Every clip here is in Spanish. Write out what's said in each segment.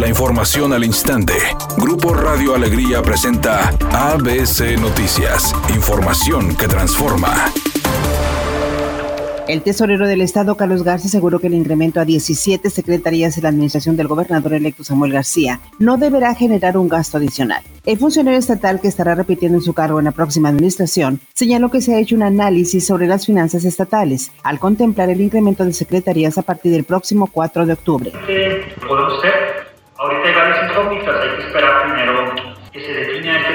La información al instante. Grupo Radio Alegría presenta ABC Noticias. Información que transforma. El tesorero del Estado, Carlos Garza, aseguró que el incremento a 17 secretarías en la administración del gobernador electo Samuel García no deberá generar un gasto adicional. El funcionario estatal que estará repitiendo en su cargo en la próxima administración señaló que se ha hecho un análisis sobre las finanzas estatales al contemplar el incremento de secretarías a partir del próximo 4 de octubre.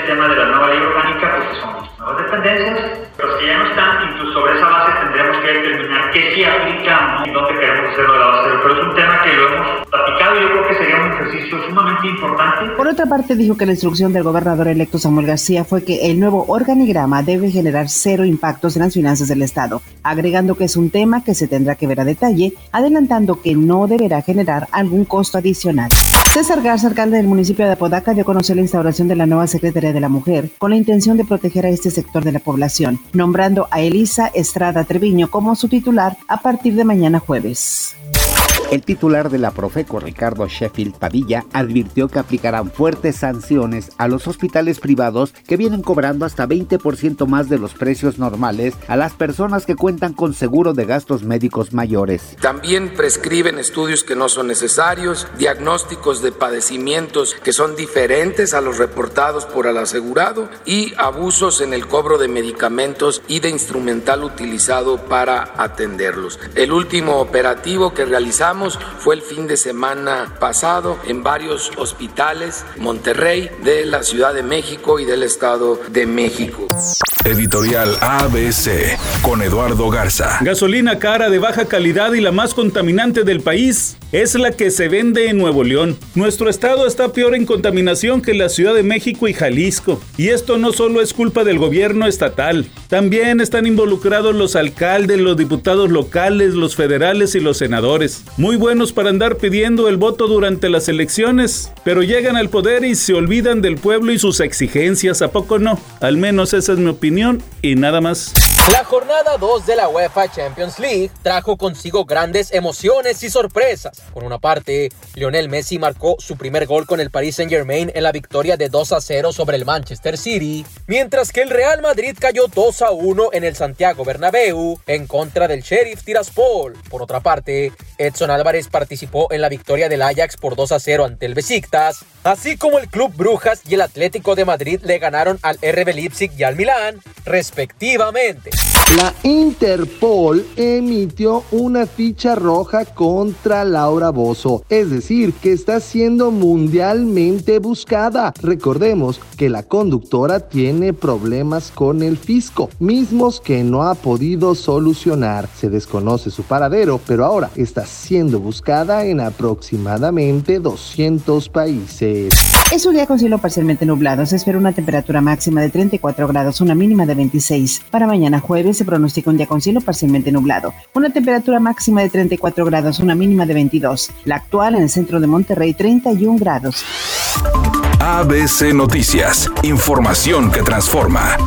Tema de la nueva ley orgánica porque son nuevas dependencias, pero que ya no están, incluso sobre esa base tendremos que determinar qué sí aplica ¿no? y dónde queremos hacerlo de la base, pero es un tema que lo hemos platicado y yo creo que sería un ejercicio sumamente importante. Por otra parte, dijo que la instrucción del gobernador electo Samuel García fue que el nuevo organigrama debe generar cero impactos en las finanzas del Estado, agregando que es un tema que se tendrá que ver a detalle, adelantando que no deberá generar algún costo adicional. César Garza, alcalde del municipio de Apodaca, dio a conocer la instauración de la nueva Secretaría de la Mujer con la intención de proteger a este sector de la población, nombrando a Elisa Estrada Treviño como su titular a partir de mañana jueves. El titular de la Profeco, Ricardo Sheffield Padilla, advirtió que aplicarán fuertes sanciones a los hospitales privados que vienen cobrando hasta 20% más de los precios normales a las personas que cuentan con seguro de gastos médicos mayores. También prescriben estudios que no son necesarios, diagnósticos de padecimientos que son diferentes a los reportados por el asegurado y abusos en el cobro de medicamentos y de instrumental utilizado para atenderlos. El último operativo que realizamos fue el fin de semana pasado en varios hospitales, Monterrey, de la Ciudad de México y del Estado de México. Editorial ABC con Eduardo Garza. Gasolina cara de baja calidad y la más contaminante del país es la que se vende en Nuevo León. Nuestro estado está peor en contaminación que la Ciudad de México y Jalisco. Y esto no solo es culpa del gobierno estatal. También están involucrados los alcaldes, los diputados locales, los federales y los senadores. Muy buenos para andar pidiendo el voto durante las elecciones, pero llegan al poder y se olvidan del pueblo y sus exigencias, ¿a poco no? Al menos esa es mi opinión y nada más. La jornada 2 de la UEFA Champions League trajo consigo grandes emociones y sorpresas. Por una parte, Lionel Messi marcó su primer gol con el Paris Saint-Germain en la victoria de 2 a 0 sobre el Manchester City, mientras que el Real Madrid cayó 2 a 1 en el Santiago Bernabéu en contra del Sheriff Tiraspol. Por otra parte, Edson Álvarez participó en la victoria del Ajax por 2 a 0 ante el Besiktas, así como el Club Brujas y el Atlético de Madrid le ganaron al RB Leipzig y al Milán, respectivamente. La Interpol emitió una ficha roja contra Laura Bozo, es decir, que está siendo mundialmente buscada. Recordemos que la conductora tiene problemas con el fisco, mismos que no ha podido solucionar. Se desconoce su paradero, pero ahora está siendo buscada en aproximadamente 200 países. Es un día con cielo parcialmente nublado. Se espera una temperatura máxima de 34 grados, una mínima de 26. Para mañana jueves se pronostica un día con cielo parcialmente nublado. Una temperatura máxima de 34 grados, una mínima de 22. La actual en el centro de Monterrey, 31 grados. ABC Noticias. Información que transforma.